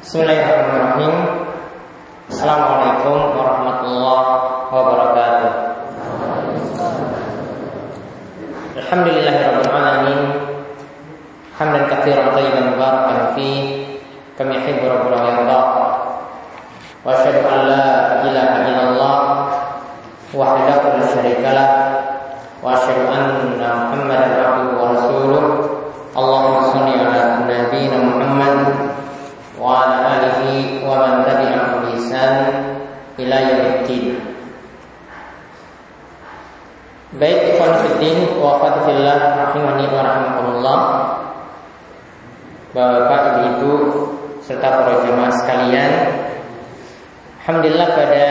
Bismillahirrahmanirrahim. Assalamualaikum warahmatullahi wabarakatuh. Alhamdulillahirabbil alamin. Hamdan katsiran tayyiban mubarakan fi kama yuhibbu rabbuna wa. Wa asyhadu an la ilaha illallah wahdahu la syarika lah wa asyhadu anna Muhammadan Fiddin wa fadillah rahimani wa. Bapak, Ibu, serta para jemaah sekalian, alhamdulillah pada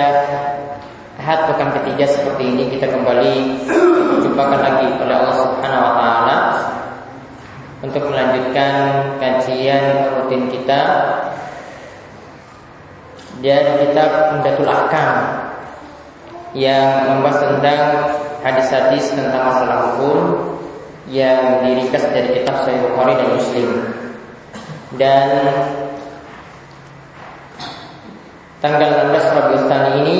Ahad pekan ketiga seperti ini kita kembali dijumpakan lagi oleh Allah Subhanahu wa taala untuk melanjutkan kajian rutin kita dan kitab Umdatul Ahkam yang membahas tentang hadis-hadis tentang masalah hukum yang diringkas dari kitab Sahih Bukhari dan Muslim. Dan tanggal 16 Rabiul Tsani ini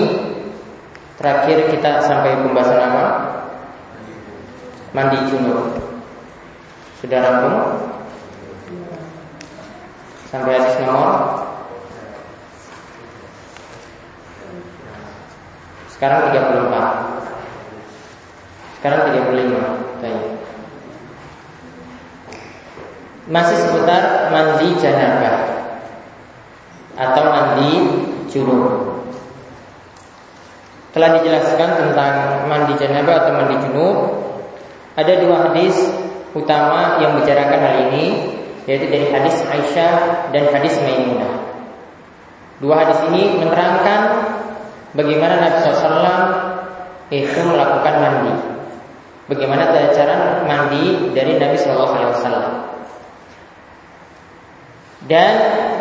terakhir kita sampai pembahasan apa? Mandi junub. Sudah rampung? Sampai hadis nomor Sekarang 34 Sekarang 35 Baik. Masih seputar mandi janabah Atau mandi junub Telah dijelaskan tentang mandi janabah atau mandi junub. Ada dua hadis utama yang bicarakan hal ini Yaitu dari hadis Aisyah dan hadis Maimunah. Dua hadis ini menerangkan Bagaimana Nabi SAW itu melakukan mandi Bagaimana cara mandi dari Nabi SAW Dan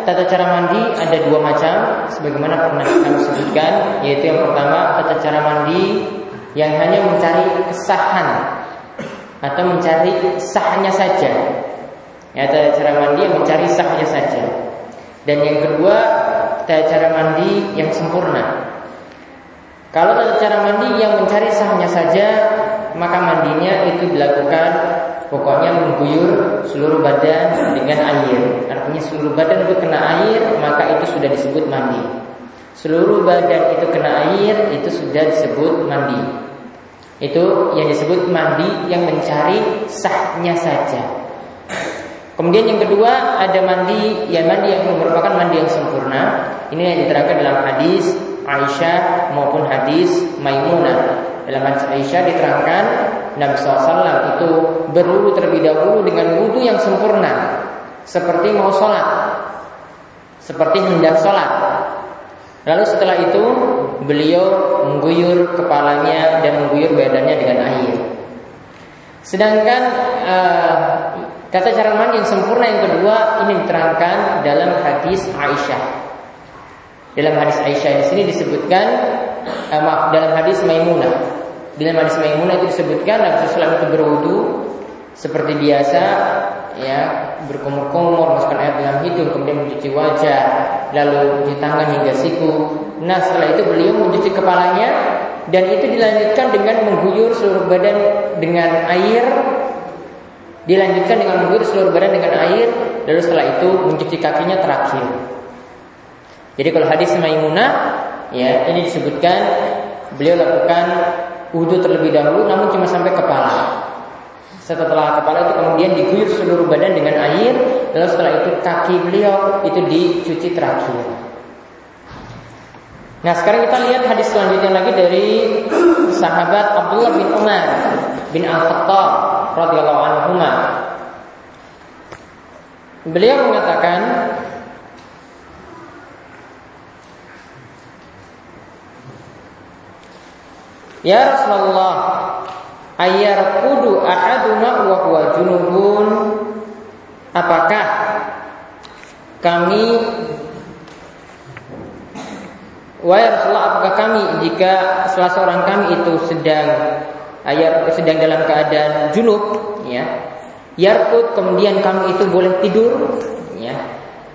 tata cara mandi ada dua macam Sebagaimana pernah kami sebutkan Yaitu yang pertama tata cara mandi Yang hanya mencari kesahan Atau mencari sahnya saja. Ya, Tata cara mandi yang mencari sahnya saja. Dan yang kedua Tata cara mandi yang sempurna. Kalau tata cara mandi yang mencari sahnya saja, maka mandinya itu dilakukan pokoknya mengguyur seluruh badan dengan air. Artinya seluruh badan itu kena air, maka itu sudah disebut mandi. Seluruh badan itu kena air, itu sudah disebut mandi. Itu yang disebut mandi yang mencari sahnya saja. Kemudian yang kedua ada mandi yang mandi yang merupakan mandi yang sempurna. Ini yang diterangkan dalam hadis Aisyah maupun hadis Maimunah. Dalam hadis Aisyah diterangkan Nabi SAW itu berwudu terlebih dahulu dengan wudu yang sempurna, seperti mau sholat, seperti hendak sholat. Lalu setelah itu beliau mengguyur kepalanya dan mengguyur badannya dengan air. Sedangkan uh, kata cara mandi yang sempurna yang kedua ini diterangkan dalam hadis Aisyah. Dalam hadis Aisyah di sini disebutkan uh, maaf dalam hadis Maimunah. Dalam hadis Maimunah itu disebutkan Nabi Sallallahu itu berwudu seperti biasa ya berkumur-kumur masukkan air dalam hidung kemudian mencuci wajah lalu mencuci tangan hingga siku. Nah setelah itu beliau mencuci kepalanya dan itu dilanjutkan dengan mengguyur seluruh badan dengan air dilanjutkan dengan mengguyur seluruh badan dengan air lalu setelah itu mencuci kakinya terakhir. Jadi kalau hadis Maimunah ya ini disebutkan beliau lakukan wudhu terlebih dahulu namun cuma sampai kepala. Setelah kepala itu kemudian diguyur seluruh badan dengan air, lalu setelah itu kaki beliau itu dicuci terakhir. Nah sekarang kita lihat hadis selanjutnya lagi dari sahabat Abdullah bin Umar bin Al-Khattab radhiyallahu anhu. Beliau mengatakan Ya Rasulullah, ayar kudu ahaduna wa huwa junubun. Apakah kami Wahai Rasulullah, apakah kami jika salah seorang kami itu sedang ayat sedang dalam keadaan junub, ya, yarkut kemudian kami itu boleh tidur, ya,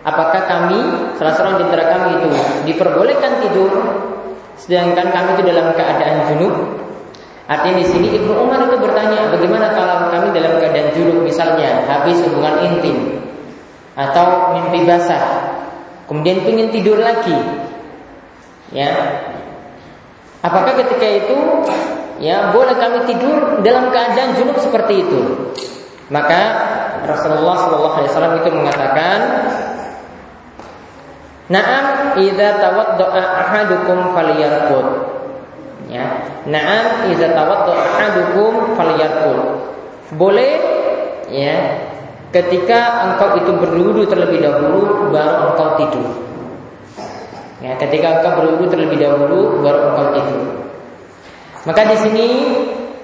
Apakah kami salah seorang di antara kami itu diperbolehkan tidur sedangkan kami itu dalam keadaan junub? Artinya di sini Ibnu Umar itu bertanya, bagaimana kalau kami dalam keadaan junub misalnya habis hubungan intim atau mimpi basah, kemudian ingin tidur lagi, ya? Apakah ketika itu ya boleh kami tidur dalam keadaan junub seperti itu? Maka Rasulullah Wasallam itu mengatakan, Naam idza tawaddaa ahadukum falyarqud. Ya. Naam idza tawaddaa ahadukum falyarqud. Boleh ya ketika engkau itu berwudu terlebih dahulu baru engkau tidur. Ya, ketika engkau berwudu terlebih dahulu baru engkau tidur. Maka di sini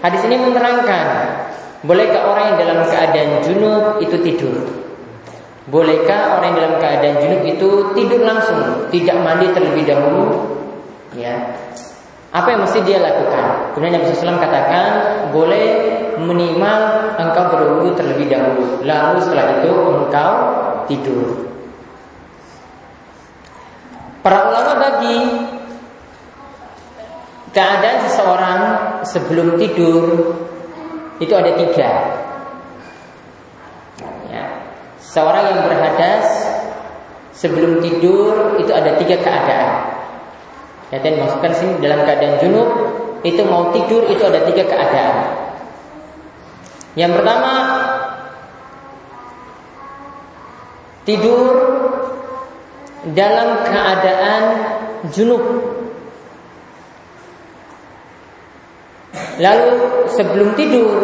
hadis ini menerangkan bolehkah orang yang dalam keadaan junub itu tidur? Bolehkah orang yang dalam keadaan junub itu tidur langsung, tidak mandi terlebih dahulu? Ya. Apa yang mesti dia lakukan? Kemudian Nabi SAW katakan boleh minimal engkau berwudu terlebih dahulu, lalu setelah itu engkau tidur. Para ulama bagi keadaan seseorang sebelum tidur itu ada tiga. Seorang yang berhadas sebelum tidur itu ada tiga keadaan. Ya, dan masukkan sini dalam keadaan junub itu mau tidur itu ada tiga keadaan. Yang pertama tidur dalam keadaan junub. Lalu sebelum tidur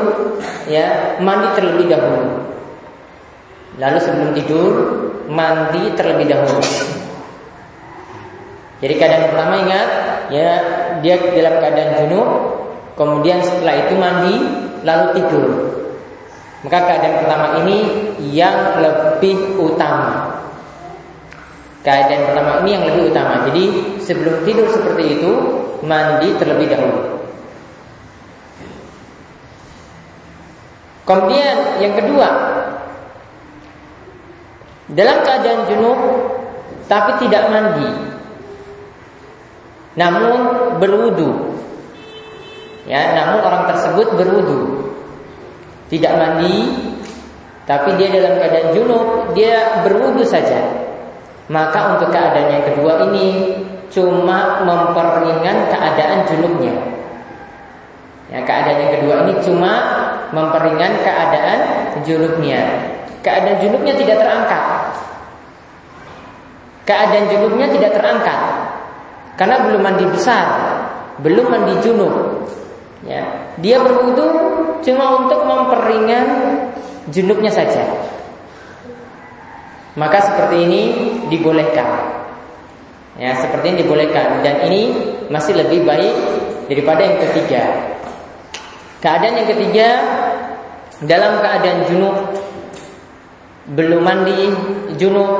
ya mandi terlebih dahulu. Lalu sebelum tidur mandi terlebih dahulu. Jadi keadaan pertama ingat ya dia dalam keadaan junub, kemudian setelah itu mandi lalu tidur. Maka keadaan pertama ini yang lebih utama. Keadaan pertama ini yang lebih utama. Jadi sebelum tidur seperti itu mandi terlebih dahulu. Kemudian yang kedua dalam keadaan junub tapi tidak mandi. Namun berwudu. Ya namun orang tersebut berwudu. Tidak mandi tapi dia dalam keadaan junub dia berwudu saja. Maka untuk keadaan yang kedua ini cuma memperingan keadaan junubnya. Ya keadaan yang kedua ini cuma memperingan keadaan junubnya keadaan junubnya tidak terangkat. Keadaan junubnya tidak terangkat karena belum mandi besar, belum mandi junub. Ya, dia berwudu cuma untuk memperingan junubnya saja. Maka seperti ini dibolehkan. Ya, seperti ini dibolehkan dan ini masih lebih baik daripada yang ketiga. Keadaan yang ketiga dalam keadaan junub belum mandi junub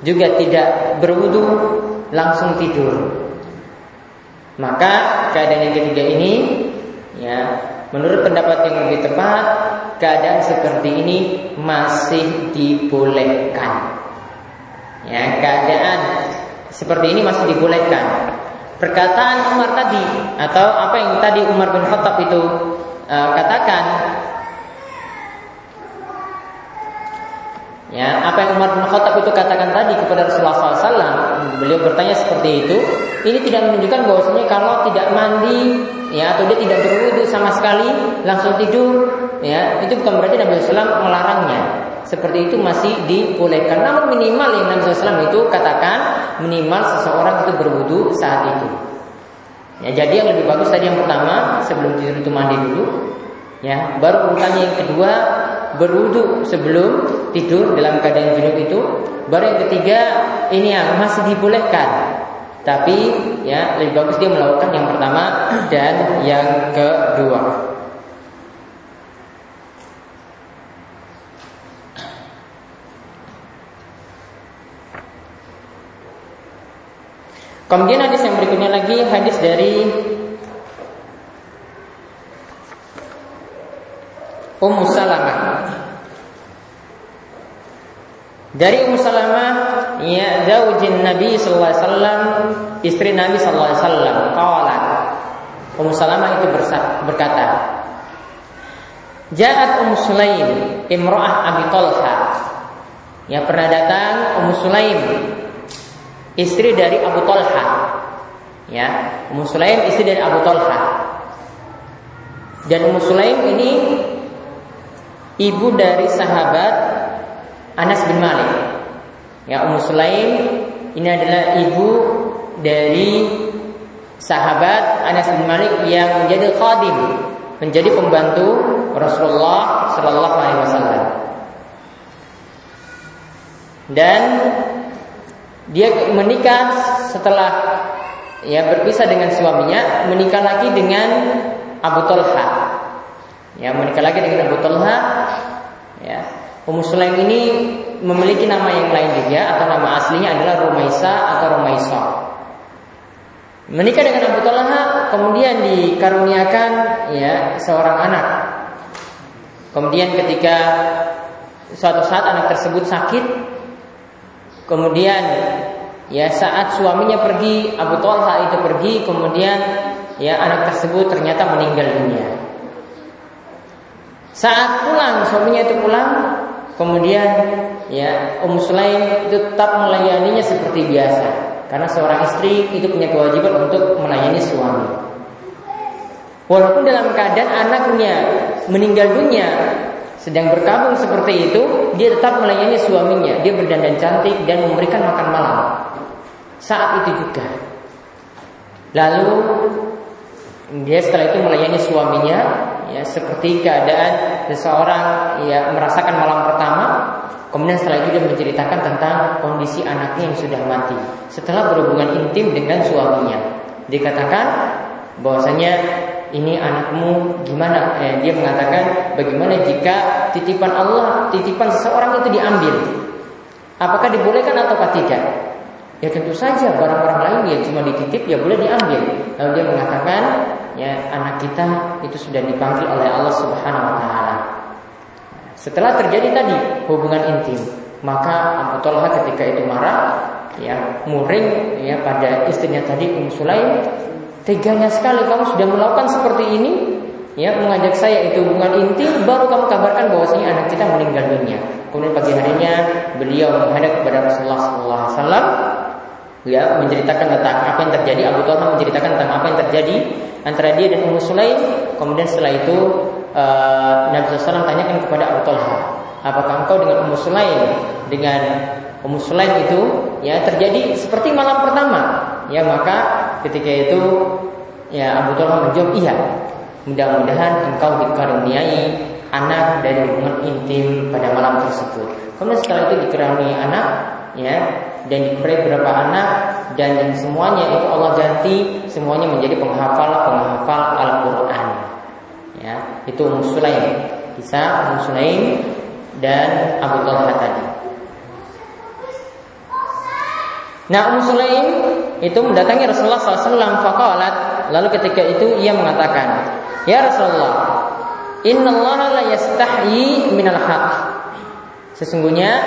juga tidak berwudu langsung tidur. Maka keadaan yang ketiga ini ya menurut pendapat yang lebih tepat keadaan seperti ini masih dibolehkan. Ya keadaan seperti ini masih dibolehkan. Perkataan Umar tadi atau apa yang tadi Umar bin Khattab itu uh, katakan Ya, apa yang Umar bin Khattab itu katakan tadi kepada Rasulullah SAW, beliau bertanya seperti itu. Ini tidak menunjukkan bahwasanya kalau tidak mandi, ya atau dia tidak berwudu sama sekali, langsung tidur, ya itu bukan berarti Nabi SAW melarangnya. Seperti itu masih dibolehkan. Namun minimal yang Nabi SAW itu katakan minimal seseorang itu berwudu saat itu. Ya, jadi yang lebih bagus tadi yang pertama sebelum tidur itu mandi dulu, ya. Baru urutannya yang kedua berwudu sebelum tidur dalam keadaan junub itu. Baru yang ketiga ini yang masih dibolehkan. Tapi ya lebih bagus dia melakukan yang pertama dan yang kedua. Kemudian hadis yang berikutnya lagi hadis dari Ummu Salamah. Dari Ummu Salamah ya zaujin Nabi sallallahu alaihi wasallam istri Nabi sallallahu alaihi wasallam Ummu Salamah itu berkata Ja'at Ummu Sulaim imra'ah Abi Talha. Yang pernah datang Ummu Sulaim istri dari Abu Talha. Ya Ummu Sulaim istri dari Abu Talha. Dan Ummu Sulaim ini ibu dari sahabat Anas bin Malik. Ya Ummu Sulaim ini adalah ibu dari sahabat Anas bin Malik yang menjadi khadim menjadi pembantu Rasulullah Shallallahu Alaihi Wasallam. Dan dia menikah setelah ya berpisah dengan suaminya menikah lagi dengan Abu Talha ya menikah lagi dengan Abu Talha ya Ummu Sulaim ini memiliki nama yang lain juga atau nama aslinya adalah Rumaisa atau Rumaisa Menikah dengan Abu Talha kemudian dikaruniakan ya seorang anak. Kemudian ketika suatu saat anak tersebut sakit, kemudian ya saat suaminya pergi, Abu Talha itu pergi, kemudian ya anak tersebut ternyata meninggal dunia. Saat pulang suaminya itu pulang, kemudian ya Ummu Sulaim itu tetap melayaninya seperti biasa. Karena seorang istri itu punya kewajiban untuk melayani suami. Walaupun dalam keadaan anaknya meninggal dunia, sedang berkabung seperti itu, dia tetap melayani suaminya. Dia berdandan cantik dan memberikan makan malam. Saat itu juga. Lalu dia setelah itu melayani suaminya, ya seperti keadaan seseorang ya merasakan malam pertama, Kemudian setelah itu dia menceritakan tentang kondisi anaknya yang sudah mati setelah berhubungan intim dengan suaminya. Dikatakan bahwasanya ini anakmu gimana? Eh, dia mengatakan bagaimana jika titipan Allah, titipan seseorang itu diambil? Apakah dibolehkan atau tidak? Ya tentu saja barang-barang lain ya cuma dititip ya boleh diambil. Lalu dia mengatakan ya anak kita itu sudah dipanggil oleh Allah Subhanahu wa taala. Setelah terjadi tadi hubungan intim, maka Abu Talha ketika itu marah, ya muring ya pada istrinya tadi Um Sulaim, teganya sekali kamu sudah melakukan seperti ini, ya mengajak saya itu hubungan intim, baru kamu kabarkan bahwasanya anak kita meninggal dunia. Kemudian pagi harinya beliau menghadap kepada Rasulullah SAW, ya menceritakan tentang apa yang terjadi. Abu Talha menceritakan tentang apa yang terjadi antara dia dan Ummu Sulaim. Kemudian setelah itu uh, Nabi SAW tanyakan kepada Abu Talha, apakah engkau dengan Ummu Sulaim dengan Ummu Sulaim itu ya terjadi seperti malam pertama? Ya maka ketika itu ya Abu Talha menjawab iya. Mudah-mudahan engkau dikaruniai anak dari hubungan intim pada malam tersebut. Kemudian setelah itu dikaruniai anak ya dan diberi beberapa anak dan yang semuanya itu Allah ganti semuanya menjadi penghafal penghafal Al-Qur'an. Ya itu Ummu Sulaim. Kisah Ummu Sulaim dan Abu Talha tadi. Nah Ummu Sulaim itu mendatangi Rasulullah SAW Fakalat Lalu ketika itu ia mengatakan Ya Rasulullah Inna Allah la yastahyi minal haq Sesungguhnya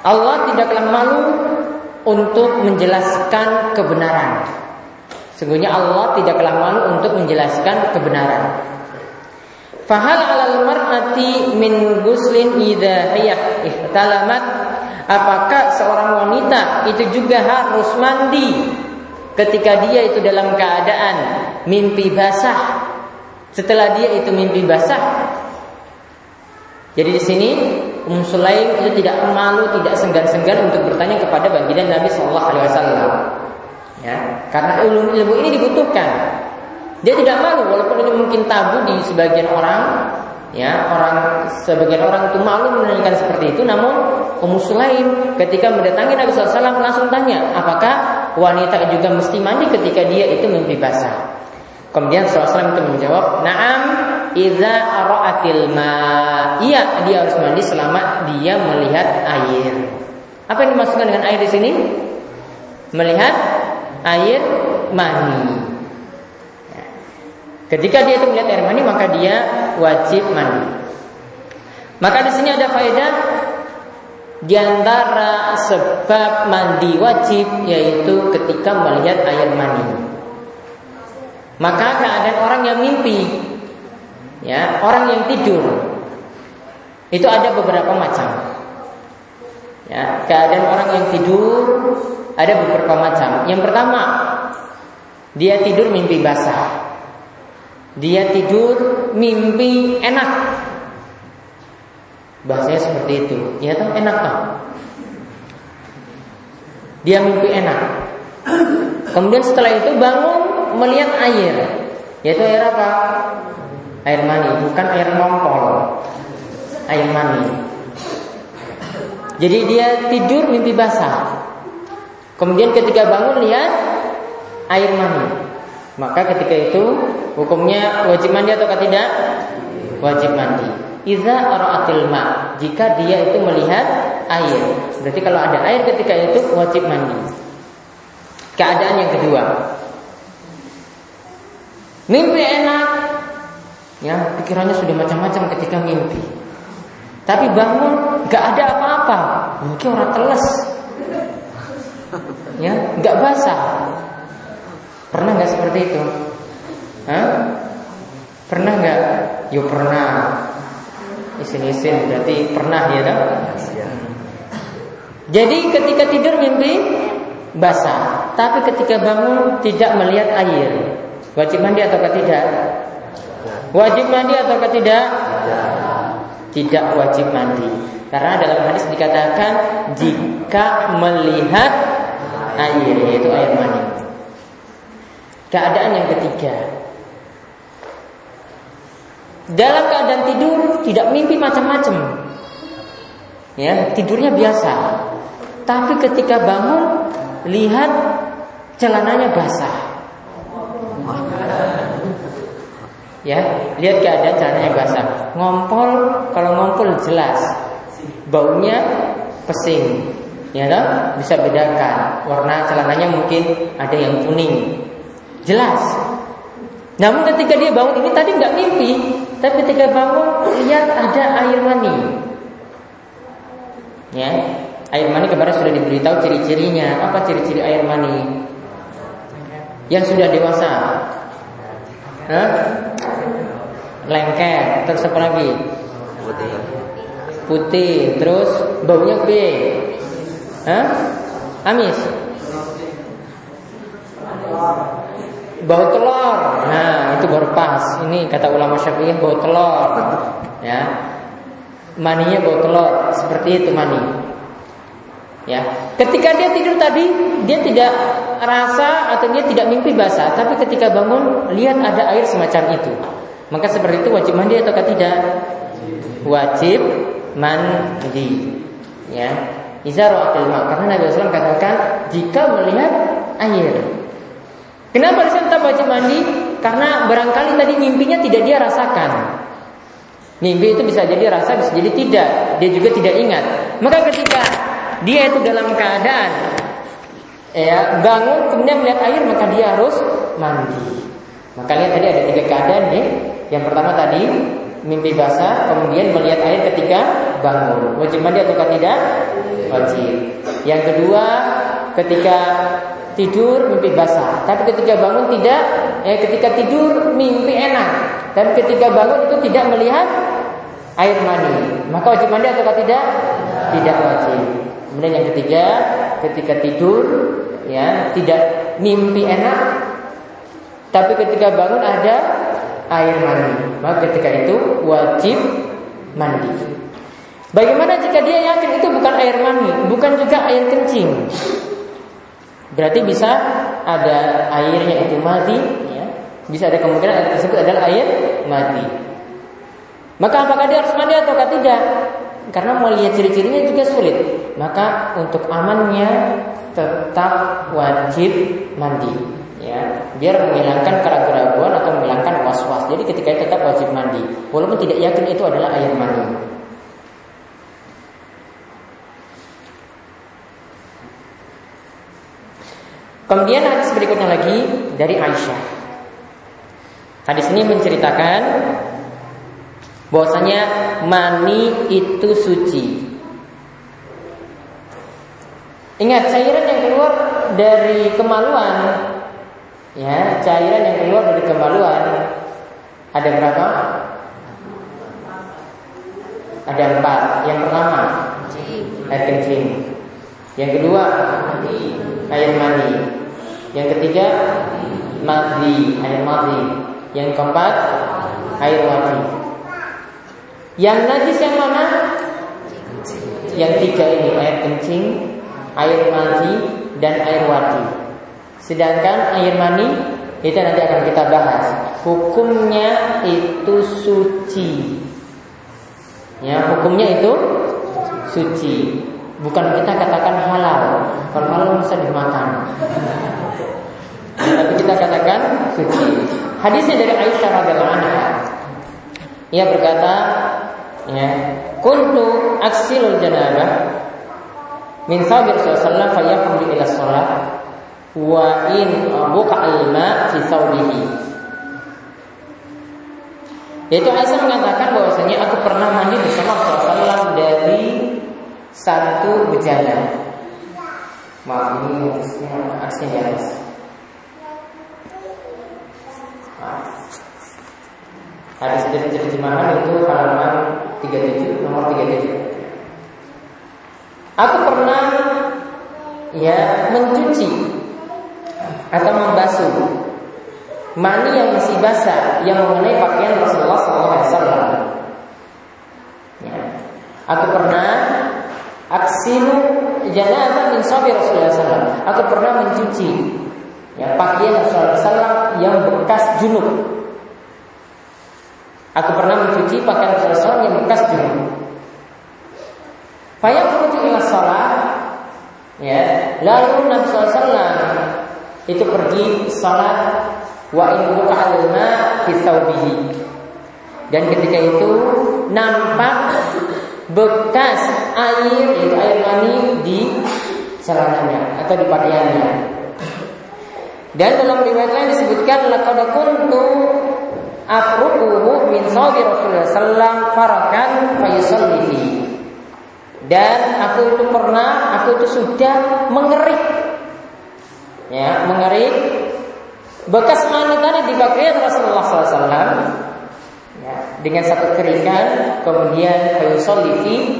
Allah tidaklah malu untuk menjelaskan kebenaran. Sungguhnya Allah tidaklah malu untuk menjelaskan kebenaran. Fahal alal mar'ati min guslin idza hayah ihtalamat? Apakah seorang wanita itu juga harus mandi ketika dia itu dalam keadaan mimpi basah? Setelah dia itu mimpi basah? Jadi di sini Um Sulaim itu tidak malu, tidak senggan-senggan untuk bertanya kepada baginda Nabi Shallallahu Alaihi Wasallam. Ya, karena ilmu ilmu ini dibutuhkan. Dia tidak malu walaupun ini mungkin tabu di sebagian orang, ya orang sebagian orang itu malu menanyakan seperti itu. Namun Ummu Sulaim ketika mendatangi Nabi SAW langsung tanya, apakah wanita juga mesti mandi ketika dia itu mimpi basah? Kemudian SAW itu menjawab, Naam, Iza ara'atil ma. Iya, dia harus mandi selama dia melihat air. Apa yang dimaksudkan dengan air di sini? Melihat air mani. Ketika dia itu melihat air mani maka dia wajib mandi. Maka di sini ada faedah di antara sebab mandi wajib yaitu ketika melihat air mani. Maka keadaan orang yang mimpi, ya orang yang tidur, itu ada beberapa macam. Ya, keadaan orang yang tidur ada beberapa macam. Yang pertama, dia tidur mimpi basah. Dia tidur mimpi enak. Bahasanya seperti itu. Ya kan enak kan? Dia mimpi enak. Kemudian setelah itu bangun melihat air. Yaitu air apa? Air mani, bukan air ngompol. Air mani. Jadi dia tidur mimpi basah. Kemudian ketika bangun lihat air mani. Maka ketika itu hukumnya wajib mandi atau tidak? Wajib mandi. Iza araatil ma. Jika dia itu melihat air. Berarti kalau ada air ketika itu wajib mandi. Keadaan yang kedua. Mimpi enak. Ya, pikirannya sudah macam-macam ketika mimpi. Tapi bangun gak ada apa-apa. Mungkin orang teles. Ya, gak basah. Pernah nggak seperti itu? Hah? Pernah nggak? Yo pernah. Isin-isin berarti pernah ya kan? Jadi ketika tidur mimpi basah, tapi ketika bangun tidak melihat air. Wajib mandi atau tidak? Wajib mandi atau tidak? Tidak wajib mandi. Karena dalam hadis dikatakan jika melihat air yaitu air mani. Keadaan yang ketiga Dalam keadaan tidur Tidak mimpi macam-macam Ya, tidurnya biasa Tapi ketika bangun Lihat celananya basah Ya, lihat keadaan celananya basah Ngompol, kalau ngompol jelas Baunya pesing Ya, no? bisa bedakan warna celananya mungkin ada yang kuning, Jelas. Namun ketika dia bangun ini tadi nggak mimpi, tapi ketika bangun lihat ada air mani. Ya, air mani kemarin sudah diberitahu ciri-cirinya. Apa ciri-ciri air mani? Yang sudah dewasa. Hah? Lengket, terus apa lagi? Putih. Putih, terus baunya B. Hah? Amis bau telur. Nah, itu baru pas. Ini kata ulama Syafi'i bau telur. Ya. Maninya bau telur, seperti itu mani. Ya. Ketika dia tidur tadi, dia tidak rasa atau dia tidak mimpi basah, tapi ketika bangun lihat ada air semacam itu. Maka seperti itu wajib mandi atau tidak? Wajib mandi. Ya. Izar karena Nabi SAW katakan jika melihat air Kenapa di tetap wajib mandi? Karena barangkali tadi mimpinya tidak dia rasakan. Mimpi itu bisa jadi rasa, bisa jadi tidak. Dia juga tidak ingat. Maka ketika dia itu dalam keadaan ya bangun kemudian melihat air maka dia harus mandi. Maka lihat tadi ada tiga keadaan nih. Yang pertama tadi mimpi basah, kemudian melihat air ketika bangun. Wajib mandi atau tidak? Wajib. Yang kedua, ketika tidur mimpi basah. Tapi ketika bangun tidak, eh ketika tidur mimpi enak. Dan ketika bangun itu tidak melihat air mani. Maka wajib mandi atau tidak? Tidak wajib. Kemudian yang ketiga, ketika tidur ya tidak mimpi enak, tapi ketika bangun ada air mani. Maka ketika itu wajib mandi. Bagaimana jika dia yakin itu bukan air mani, bukan juga air kencing? Berarti bisa ada airnya itu mati, ya. Bisa ada kemungkinan air tersebut adalah air mati. Maka apakah dia harus mandi atau tidak? Karena melihat ciri-cirinya juga sulit. Maka untuk amannya tetap wajib mandi. Ya, biar menghilangkan keraguan-keraguan atau menghilangkan was-was. Jadi ketika itu tetap wajib mandi, walaupun tidak yakin itu adalah air mani. Kemudian hadis berikutnya lagi dari Aisyah. Hadis ini menceritakan bahwasanya mani itu suci. Ingat cairan yang keluar dari kemaluan ya, cairan yang keluar dari kemaluan ada berapa? Ada empat. Yang pertama air kencing. Yang kedua air mani. Yang ketiga madi, air madi. Yang keempat air wadi. Yang najis yang mana? Yang tiga ini air kencing, air mani, dan air wadi. Sedangkan air mani itu nanti akan kita bahas. Hukumnya itu suci. Ya, hukumnya itu suci. Bukan kita katakan halal. Kalau halal bisa dimakan. Tapi kita katakan suci. Hadisnya dari Aisyah radhiyallahu anha. Ia berkata, ya, kuntu aksilul janabah min sabir sallallahu alaihi ila sholat wa in buka alma fi thawbihi. Yaitu Aisyah mengatakan bahwasanya aku pernah mandi bersama Rasulullah dari satu bejana. Maaf ini aksinya guys. Hadis dari terjemahan itu halaman 37 nomor 37. Aku pernah ya mencuci atau membasuh mani yang masih basah yang mengenai pakaian Rasulullah SAW. Ya. Aku pernah aksilu janabah min sabi Rasulullah SAW. Aku pernah mencuci ya, pakaian Rasulullah SAW yang bekas junub Aku pernah mencuci pakaian Rasulullah yang bekas junub. Faya menuju ila sholat, ya. Lalu Nabi SAW itu pergi sholat wa Dan ketika itu nampak bekas air yaitu air mani di celananya atau di pakaiannya. Dan dalam riwayat lain disebutkan laqad kuntu afruquhu min saudi Rasulullah sallam farakan Dan aku itu pernah, aku itu sudah mengerik ya, mengerik bekas mani tadi di pakaian Rasulullah SAW ya, dengan satu kerikan kemudian fayusalli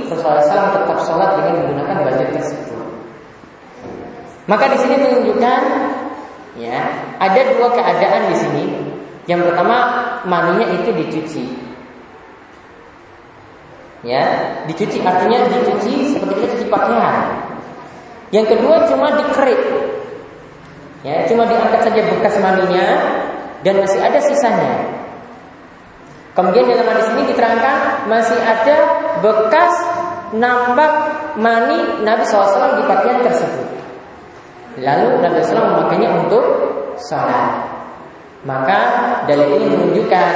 Rasulullah SAW tetap sholat dengan menggunakan baju tersebut maka di sini menunjukkan ya ada dua keadaan di sini yang pertama maninya itu dicuci. Ya, dicuci artinya dicuci seperti kita cuci pakaian. Yang kedua cuma dikerik. Ya, cuma diangkat saja bekas maninya dan masih ada sisanya. Kemudian dalam hadis ini diterangkan masih ada bekas nampak mani Nabi SAW di pakaian tersebut. Lalu Nabi SAW memakainya untuk sholat. Maka dalil ini menunjukkan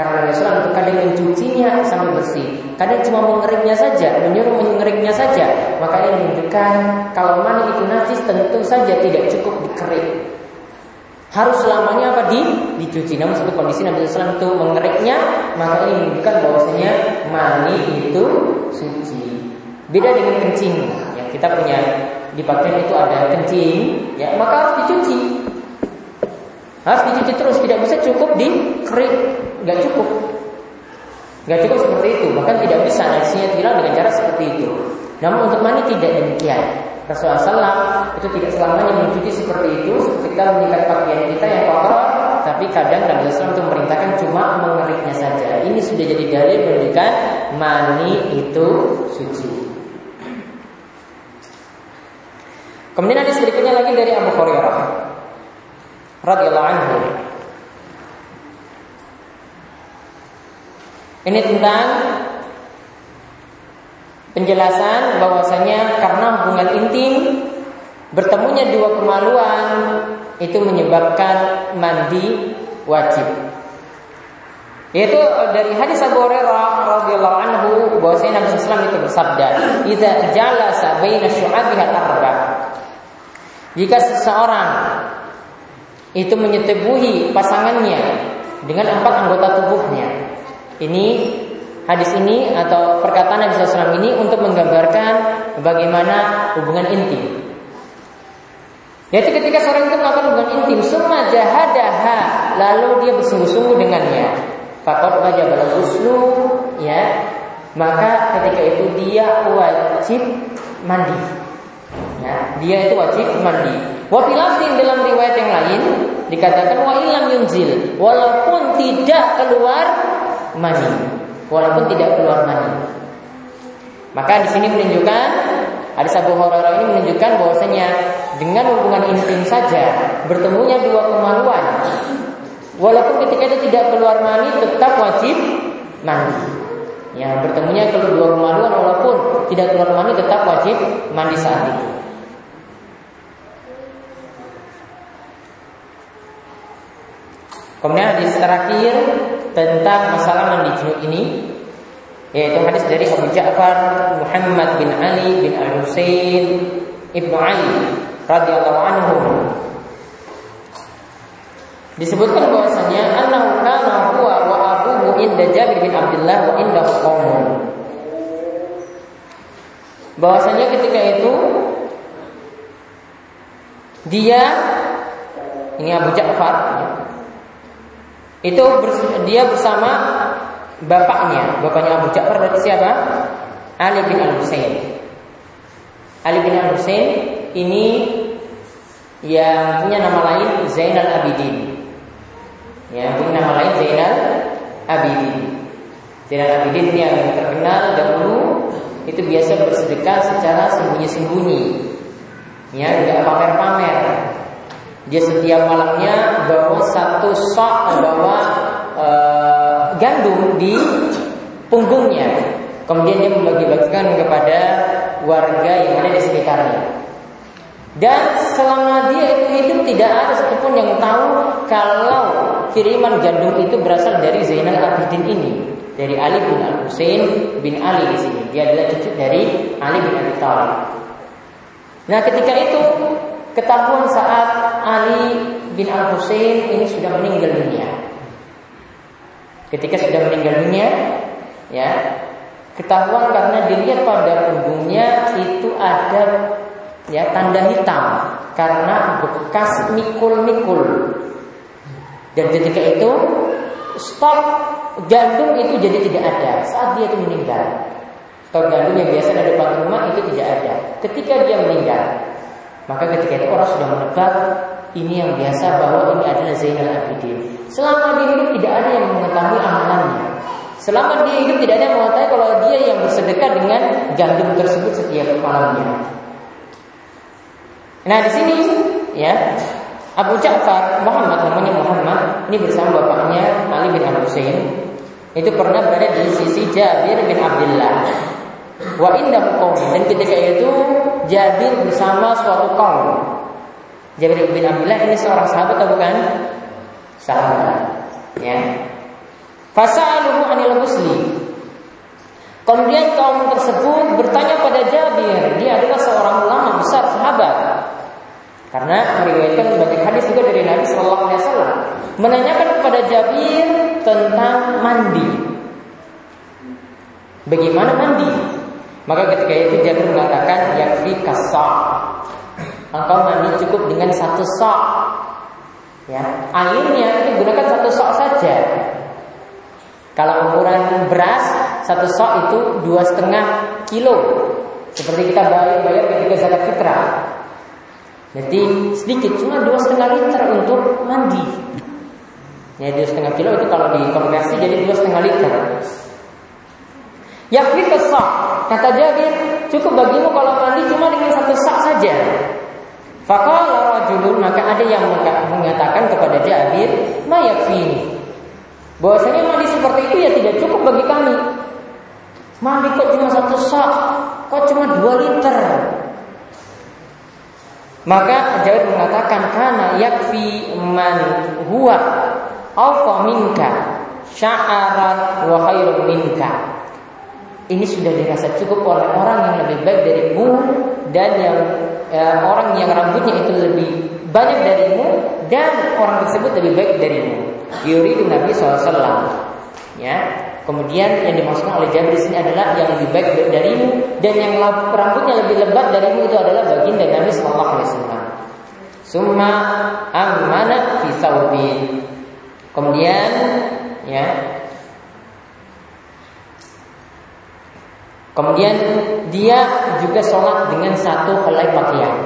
karena Nabi SAW itu kadang mencucinya sampai bersih, kadang cuma mengeringnya saja, menyuruh mengeringnya saja. Maka ini menunjukkan kalau mani itu najis tentu saja tidak cukup dikering. Harus selamanya apa di dicuci. Namun satu kondisi Nabi SAW itu mengeriknya, maka ini menunjukkan bahwasanya mani itu suci. Beda dengan kencing. Yang kita punya di pakaian itu ada kencing, ya maka harus dicuci. Harus dicuci terus, tidak bisa cukup di kering, nggak cukup. Nggak cukup seperti itu, bahkan tidak bisa nasinya hilang dengan cara seperti itu. Namun untuk mandi tidak demikian. Rasulullah itu tidak selamanya mencuci seperti itu, kita menyikat pakaian kita yang kotor, tapi kadang Nabi SAW itu memerintahkan cuma mengeriknya saja. Ini sudah jadi dalil menunjukkan mani itu suci. Kemudian ada sedikitnya lagi dari Abu Hurairah radhiyallahu anhu. Ini tentang penjelasan bahwasanya karena hubungan intim bertemunya dua kemaluan itu menyebabkan mandi wajib. Yaitu dari hadis Abu Hurairah radhiyallahu anhu bahwasanya Nabi sallallahu itu bersabda, "Idza jalasa baina syu'abiha arba." Jika seseorang itu menyetubuhi pasangannya dengan empat anggota tubuhnya. Ini hadis ini atau perkataan Nabi SAW ini untuk menggambarkan bagaimana hubungan intim. Yaitu ketika seorang itu melakukan hubungan intim, semua jahadaha, lalu dia bersungguh-sungguh dengannya. Fakot wajib uslu, ya. Maka ketika itu dia wajib mandi. Ya, dia itu wajib mandi. Wa dalam riwayat yang lain dikatakan wa ilam yunzil, walaupun tidak keluar mani. Walaupun tidak keluar mani. Maka di sini menunjukkan Hadis Abu Hurairah ini menunjukkan bahwasanya dengan hubungan intim saja bertemunya dua kemaluan. Walaupun ketika itu tidak keluar mani tetap wajib mandi. Ya, bertemunya kedua kemaluan walaupun tidak keluar mani tetap wajib mandi saat itu. Kemudian hadis terakhir tentang masalah mandi junub ini yaitu hadis dari Abu Ja'far Muhammad bin Ali bin Al Husain ibnu Ali radhiyallahu anhu. Disebutkan bahwasanya annahu kana huwa wa abuhu inda Jabir bin Abdullah wa inda qaumun bahwasanya ketika itu dia ini Abu Ja'far itu dia bersama bapaknya, bapaknya Abu Ja'far berarti siapa? Ali bin Al Husain. Ali bin Al Husain ini yang punya nama lain Zainal Abidin. Ya, punya nama lain Zainal Abidin. Zainal Abidin yang terkenal dahulu itu biasa bersedekah secara sembunyi-sembunyi. Ya, tidak pamer-pamer. Dia setiap malamnya bawa satu sok bawa uh, gandum di punggungnya. Kemudian dia membagi-bagikan kepada warga yang ada di sekitarnya. Dan selama dia itu hidup tidak ada satupun yang tahu kalau kiriman gandum itu berasal dari Zainal Abidin ini, dari Ali bin Al Husain bin Ali di sini. Dia adalah cucu dari Ali bin Abi Thalib. Nah, ketika itu ketahuan saat Ali bin Al Husain ini sudah meninggal dunia. Ketika sudah meninggal dunia, ya ketahuan karena dilihat pada punggungnya itu ada ya tanda hitam karena bekas mikul-mikul. Dan ketika itu stok gandum itu jadi tidak ada saat dia itu meninggal. Stok gandum yang biasa ada di rumah itu tidak ada. Ketika dia meninggal, maka ketika itu orang sudah menebak ini yang biasa bahwa ini adalah Zainal Abidin. Selama dia hidup tidak ada yang mengetahui amalannya. Selama dia hidup tidak ada yang mengetahui kalau dia yang bersedekah dengan gandum tersebut setiap malamnya. Nah di sini ya Abu Ja'far Muhammad namanya Muhammad ini bersama bapaknya Ali bin Abu Husain itu pernah berada di sisi Jabir bin Abdullah. Wa indah dan ketika itu Jabir bersama suatu kaum Jabir bin Abdullah ini seorang sahabat atau bukan? Sahabat. Ya. Fasa'aluhu anil muslim. Kemudian kaum tersebut bertanya pada Jabir, dia adalah seorang ulama besar sahabat. Karena meriwayatkan sebagai hadis juga dari Nabi Shallallahu Alaihi Wasallam menanyakan kepada Jabir tentang mandi. Bagaimana mandi? Maka ketika itu Jabir mengatakan yakfi kasar engkau mandi cukup dengan satu sok. Ya, airnya itu gunakan satu sok saja. Kalau ukuran beras satu sok itu dua setengah kilo, seperti kita bayar bayar ketika zakat fitrah. Jadi sedikit, cuma dua setengah liter untuk mandi. Ya dua setengah kilo itu kalau dikonversi jadi dua setengah liter. Yakni kesok, kata Jabir, cukup bagimu kalau mandi cuma dengan satu sak saja. Faqala rajulun maka ada yang mengatakan kepada Jabir, "Ma yakfini." Bahwasanya mandi seperti itu ya tidak cukup bagi kami. Mandi kok cuma satu sak, kok cuma dua liter. Maka Jabir mengatakan karena yakfi man huwa alfa minka sya'aran wa khairun minka. Ini sudah dirasa cukup oleh orang yang lebih baik darimu dan yang ya, orang yang rambutnya itu lebih banyak darimu dan orang tersebut lebih baik darimu. Yuridu Nabi SAW. Ya. Kemudian yang dimaksudkan oleh Jabir di sini adalah yang lebih baik darimu dan yang rambutnya lebih lebat darimu itu adalah baginda Nabi Sallallahu Alaihi Wasallam. Summa amana fi Kemudian ya Kemudian dia juga sholat dengan satu helai pakaian.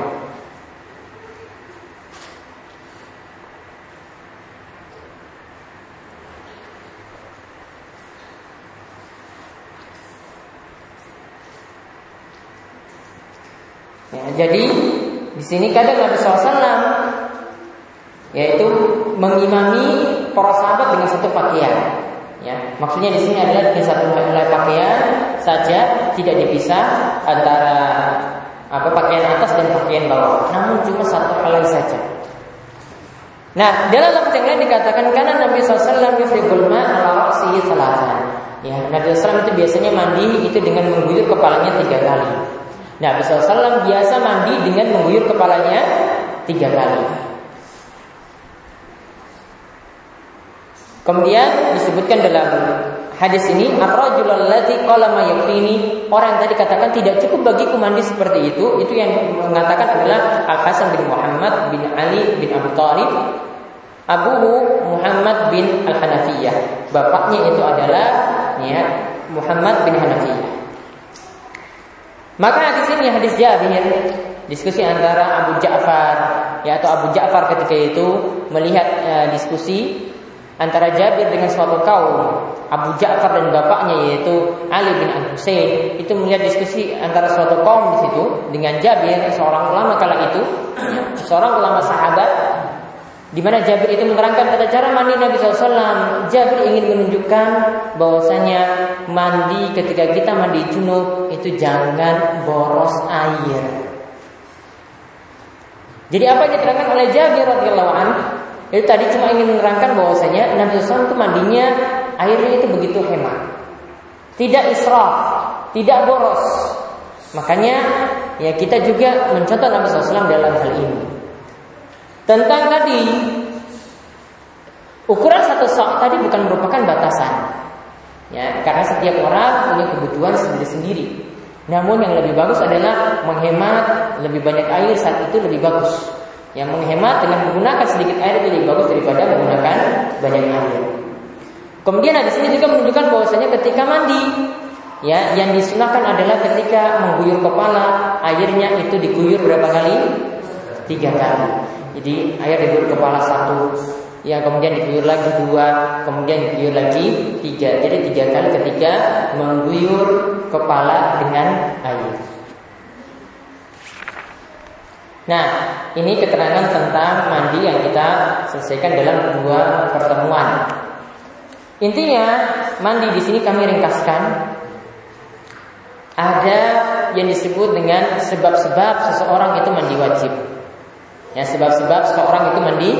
Ya, jadi di sini kadang Nabi SAW yaitu mengimami para sahabat dengan satu pakaian. Ya, maksudnya di sini adalah dengan satu helai pakaian saja tidak dipisah antara apa pakaian atas dan pakaian bawah, namun cuma satu helai saja. Nah, dalam lafaz yang lain dikatakan karena Nabi SAW yufrikul ma ala ra'sihi salatan. Ya, Nabi SAW itu biasanya mandi itu dengan mengguyur kepalanya tiga kali. Nabi SAW biasa mandi dengan mengguyur kepalanya tiga kali. Kemudian disebutkan dalam hadis ini ar-rajul orang tadi katakan tidak cukup bagiku mandi seperti itu itu yang mengatakan adalah Al Hasan bin Muhammad bin Ali bin Abu Thalib Abu Muhammad bin Al Hanafiyah bapaknya itu adalah ya Muhammad bin Hanafiyah. Maka hadis ini hadis Jabir diskusi antara Abu Ja'far ya atau Abu Ja'far ketika itu melihat uh, diskusi antara Jabir dengan suatu kaum Abu Ja'far dan bapaknya yaitu Ali bin Al Husain itu melihat diskusi antara suatu kaum di situ dengan Jabir seorang ulama kala itu seorang ulama sahabat di mana Jabir itu menerangkan tata cara mandi Nabi SAW. Jabir ingin menunjukkan bahwasanya mandi ketika kita mandi junub itu jangan boros air. Jadi apa yang diterangkan oleh Jabir radhiyallahu anhu itu tadi cuma ingin menerangkan bahwasanya Nabi SAW itu mandinya airnya itu begitu hemat. Tidak israf, tidak boros. Makanya ya kita juga mencontoh Nabi SAW dalam hal ini. Tentang tadi ukuran satu sok tadi bukan merupakan batasan. Ya, karena setiap orang punya kebutuhan sendiri-sendiri. Namun yang lebih bagus adalah menghemat lebih banyak air saat itu lebih bagus. Yang menghemat dengan menggunakan sedikit air itu lebih bagus daripada menggunakan banyak air. Kemudian di sini juga menunjukkan bahwasanya ketika mandi, ya yang disunahkan adalah ketika mengguyur kepala, airnya itu diguyur berapa kali? Tiga kali. Jadi air diguyur kepala satu, ya kemudian diguyur lagi dua, kemudian diguyur lagi tiga. Jadi tiga kali ketika mengguyur kepala dengan air. Nah, ini keterangan tentang mandi yang kita selesaikan dalam dua pertemuan. Intinya, mandi di sini kami ringkaskan ada yang disebut dengan sebab-sebab seseorang itu mandi wajib. Ya, sebab-sebab seseorang itu mandi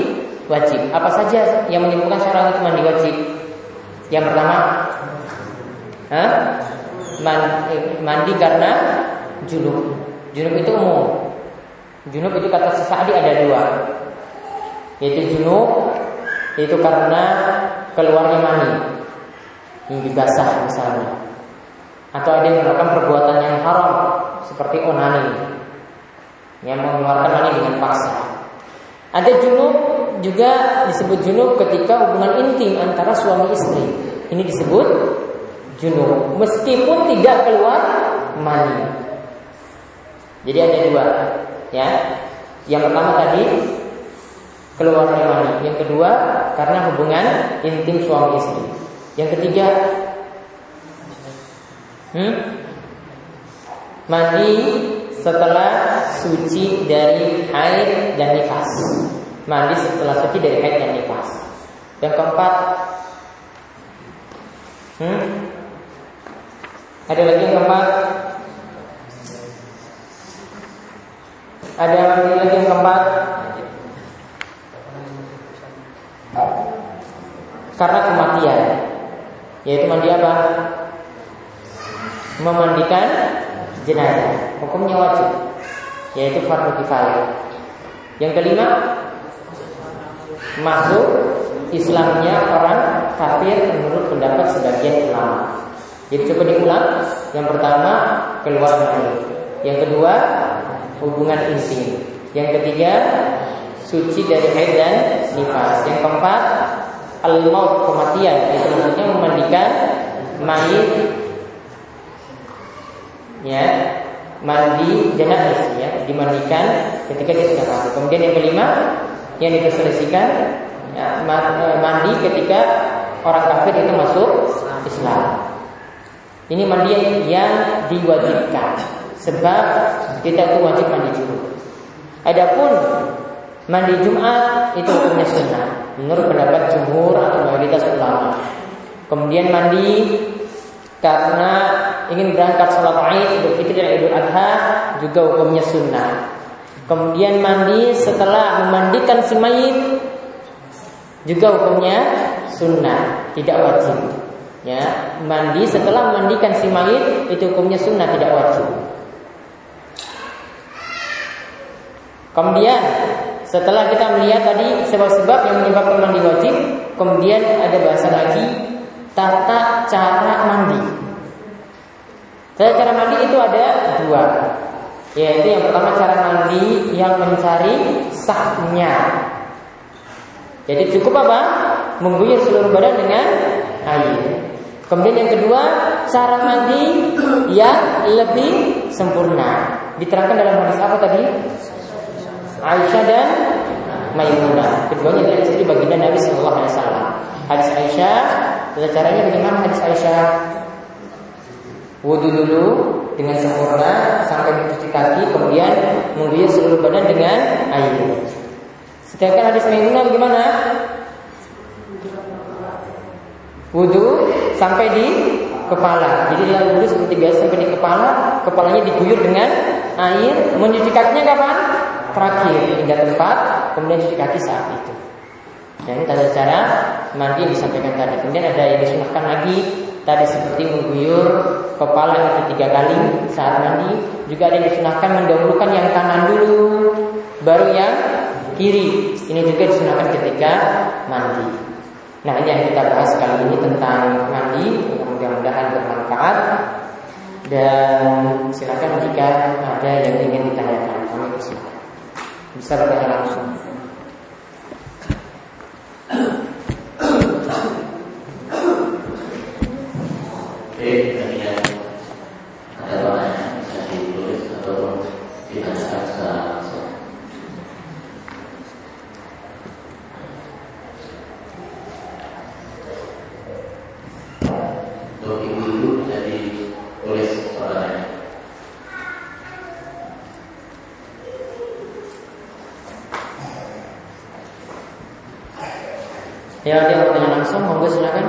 wajib. Apa saja yang menyebutkan seorang itu mandi wajib? Yang pertama, Hah? mandi karena junub. Junub itu umum. Junub itu kata sesadi ada dua. Yaitu junub Yaitu karena keluarnya mani. Yang dibasah misalnya. Atau ada yang melakukan perbuatan yang haram Seperti onani. Yang mengeluarkan mani dengan paksa. Ada junub juga disebut junub ketika hubungan intim antara suami istri. Ini disebut junub. Meskipun tidak keluar mani. Jadi ada dua Ya. Yang pertama tadi keluar mani. Yang kedua karena hubungan intim suami istri. Yang ketiga hmm? mandi setelah suci dari haid dan nifas. Mandi setelah suci dari haid dan nifas. Yang keempat hmm? Ada lagi yang keempat Ada yang lagi yang keempat Karena kematian Yaitu mandi apa? Memandikan jenazah Hukumnya wajib Yaitu fardu kifayah Yang kelima Masuk Islamnya orang kafir menurut pendapat sebagian ulama. Jadi coba diulang. Yang pertama keluar mani. Yang kedua hubungan intim. Yang ketiga suci dari haid dan nifas. Yang keempat al-maut kematian itu maksudnya memandikan mayit ya mandi jenazah ya dimandikan ketika dia sudah mati. Kemudian yang kelima yang diperselisihkan ya, mandi ketika orang kafir itu masuk Islam. Ini mandi yang diwajibkan sebab kita itu wajib mandi junub. Adapun mandi Jumat itu hukumnya sunnah menurut pendapat jumhur atau mayoritas ulama. Kemudian mandi karena ingin berangkat sholat Id, Idul Fitri dan Idul Adha juga hukumnya sunnah. Kemudian mandi setelah memandikan si mayit juga hukumnya sunnah, tidak wajib. Ya, mandi setelah memandikan si mayit itu hukumnya sunnah, tidak wajib. Kemudian setelah kita melihat tadi sebab-sebab yang menyebabkan mandi wajib, kemudian ada bahasa lagi tata cara mandi. Tata cara mandi itu ada dua, yaitu yang pertama cara mandi yang mencari sahnya. Jadi cukup apa? Mengguyur seluruh badan dengan air. Kemudian yang kedua, cara mandi yang lebih sempurna. Diterangkan dalam hadis apa tadi? Aisyah dan Maimunah. Keduanya adalah istri baginda Nabi Shallallahu Alaihi Wasallam. Hadis Aisyah, tata caranya bagaimana hadis Aisyah? Wudhu dulu dengan sempurna sampai mencuci kaki, kemudian mengguyur seluruh badan dengan air. Sedangkan hadis Maimunah bagaimana? Wudhu sampai di kepala. Jadi dalam wudhu seperti biasa sampai di kepala, kepalanya diguyur dengan air. Mencuci kakinya kapan? Terakhir hingga tempat kemudian cuci kaki saat itu. Dan ini tata cara mandi yang disampaikan tadi. Kemudian ada yang disunahkan lagi tadi seperti mengguyur kepala itu tiga kali saat mandi. Juga ada yang disunahkan mendahulukan yang kanan dulu, baru yang kiri. Ini juga disunahkan ketika mandi. Nah ini yang kita bahas kali ini tentang mandi. Mudah-mudahan bermanfaat. Dan silakan jika ada yang ingin ditanyakan. Bertanya langsung. Kemudian ada bisa ditulis atau ditanyakan secara langsung. Untuk ibu-ibu bisa ditulis pertanyaan. Ya, dia mau tanya langsung, monggo silakan.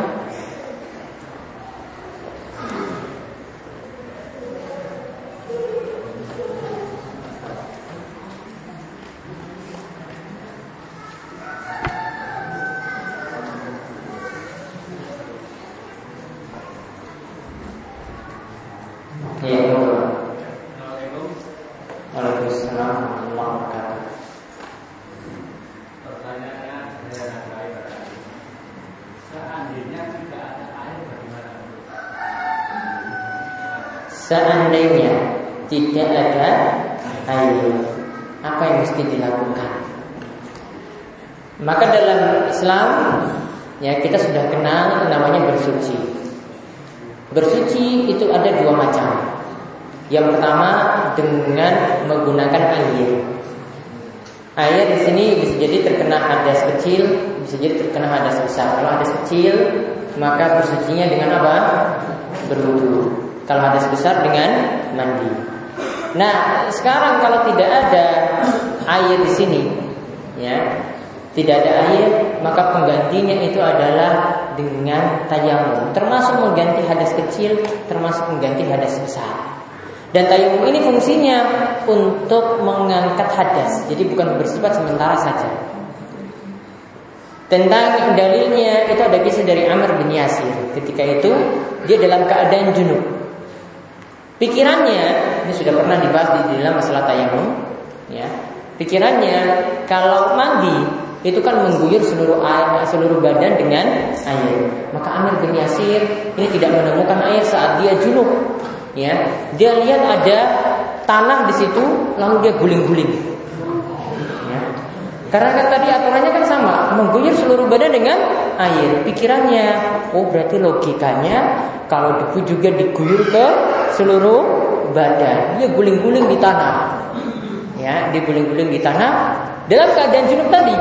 Iya, monggo. Waalaikumsalam warahmatullahi wabarakatuh. Pertanyaannya sederhana baik. Seandainya tidak ada air bagaimana? Seandainya tidak ada air, apa yang mesti dilakukan? Maka dalam Islam ya kita sudah kenal namanya bersuci. Bersuci itu ada dua macam. Yang pertama dengan menggunakan air. Air di sini bisa jadi terkena hadas kecil, bisa jadi terkena hadas besar. Kalau hadas kecil, maka bersucinya dengan apa? Berwudu. Kalau hadas besar dengan mandi. Nah, sekarang kalau tidak ada air di sini, ya, tidak ada air, maka penggantinya itu adalah dengan tayamum. Termasuk mengganti hadas kecil, termasuk mengganti hadas besar. Dan tayamum ini fungsinya untuk mengangkat hadas. Jadi bukan bersifat sementara saja. Tentang dalilnya itu ada kisah dari Amr bin Yasir. Ketika itu dia dalam keadaan junub. Pikirannya ini sudah pernah dibahas di dalam masalah tayamum, ya. Pikirannya kalau mandi itu kan mengguyur seluruh air, seluruh badan dengan air. Maka Amir bin Yasir ini tidak menemukan air saat dia junub. Ya, dia lihat ada tanah di situ, lalu dia guling-guling. Ya. Karena kan tadi aturannya kan sama, mengguyur seluruh badan dengan air. Pikirannya, oh berarti logikanya kalau debu juga diguyur ke seluruh badan, dia guling-guling di tanah. Ya, diguling-guling di tanah dalam keadaan junub tadi.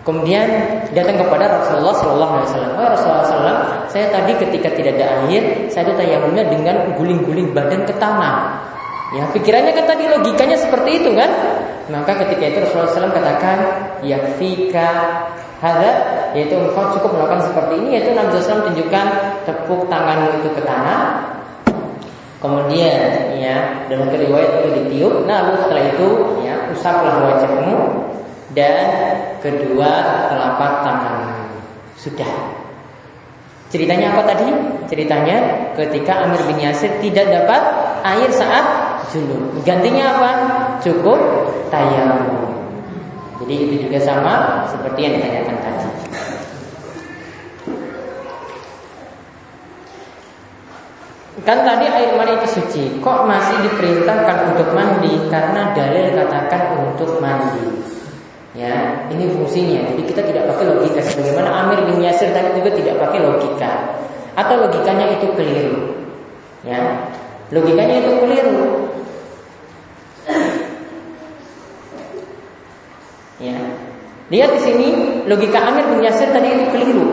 Kemudian datang kepada Rasulullah Shallallahu Alaihi Wasallam. Oh Rasulullah SAW, saya tadi ketika tidak ada air, saya itu tayamumnya dengan guling-guling badan ke tanah. Ya pikirannya kan tadi logikanya seperti itu kan Maka ketika itu Rasulullah SAW katakan Yakfika Hada Yaitu engkau cukup melakukan seperti ini Yaitu Nabi SAW tunjukkan Tepuk tanganmu itu ke tanah Kemudian ya dalam riwayat itu ditiup Nah lalu setelah itu ya usaplah wajahmu Dan kedua telapak tanganmu Sudah Ceritanya apa tadi? Ceritanya ketika Amir bin Yasir tidak dapat air saat junub. Gantinya apa? Cukup tayamum. Jadi itu juga sama seperti yang ditanyakan tadi. Kan tadi air mani itu suci, kok masih diperintahkan untuk mandi karena dalil katakan untuk mandi. Ya, ini fungsinya. Jadi kita tidak pakai logika sebagaimana Amir bin Yasir tadi juga tidak pakai logika. Atau logikanya itu keliru. Ya. Logikanya itu keliru. Ya. Lihat di sini logika Amir bin Yasir tadi itu keliru.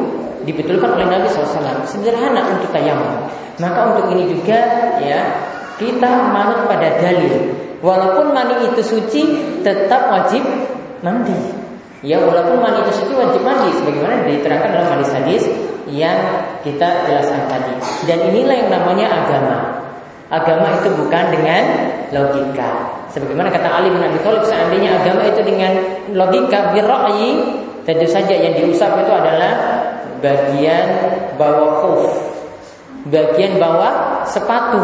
Dibetulkan oleh Nabi SAW. Sederhana untuk tayamum. Maka untuk ini juga ya kita manut pada dalil. Walaupun mani itu suci, tetap wajib mandi. Ya walaupun mani itu suci wajib mandi sebagaimana diterangkan dalam hadis-hadis yang kita jelaskan tadi. Dan inilah yang namanya agama. Agama itu bukan dengan logika. Sebagaimana kata Ali bin Abi Thalib seandainya agama itu dengan logika birra'yi, tentu saja yang diusap itu adalah bagian bawah khuf. Bagian bawah sepatu.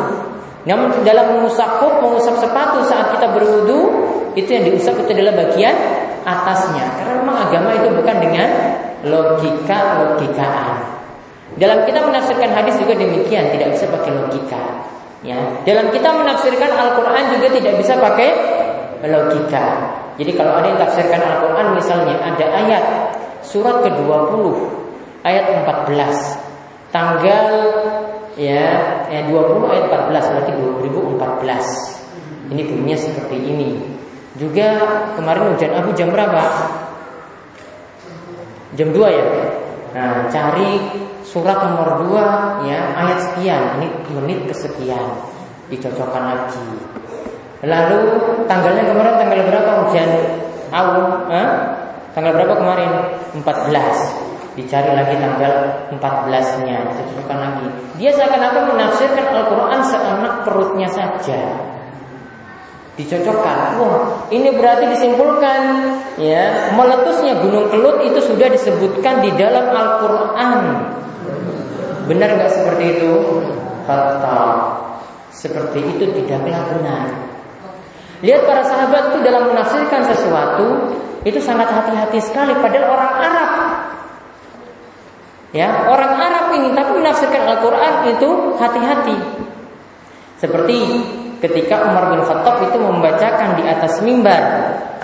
Namun dalam mengusap khuf, mengusap sepatu saat kita berwudu, itu yang diusap itu adalah bagian atasnya. Karena memang agama itu bukan dengan logika-logikaan. Dalam kita menafsirkan hadis juga demikian, tidak bisa pakai logika. Ya, dalam kita menafsirkan Al-Quran juga tidak bisa pakai logika. Jadi kalau ada yang tafsirkan Al-Quran misalnya ada ayat surat ke-20 ayat 14 tanggal ya ayat 20 ayat 14 berarti 2014. Ini bunyinya seperti ini. Juga kemarin hujan abu jam berapa? Jam 2 ya. Nah, cari surat nomor 2 ya ayat sekian ini menit kesekian dicocokkan lagi lalu tanggalnya kemarin tanggal berapa hujan awal eh? tanggal berapa kemarin 14 dicari lagi tanggal 14 nya dicocokkan lagi dia seakan-akan menafsirkan Al-Quran seenak perutnya saja dicocokkan. Wah, ini berarti disimpulkan ya, meletusnya Gunung Kelut itu sudah disebutkan di dalam Al-Qur'an. Benar nggak seperti itu? Kata seperti itu tidaklah benar. Lihat para sahabat itu dalam menafsirkan sesuatu itu sangat hati-hati sekali padahal orang Arab. Ya, orang Arab ini tapi menafsirkan Al-Qur'an itu hati-hati. Seperti ketika Umar bin Khattab itu membacakan di atas mimbar,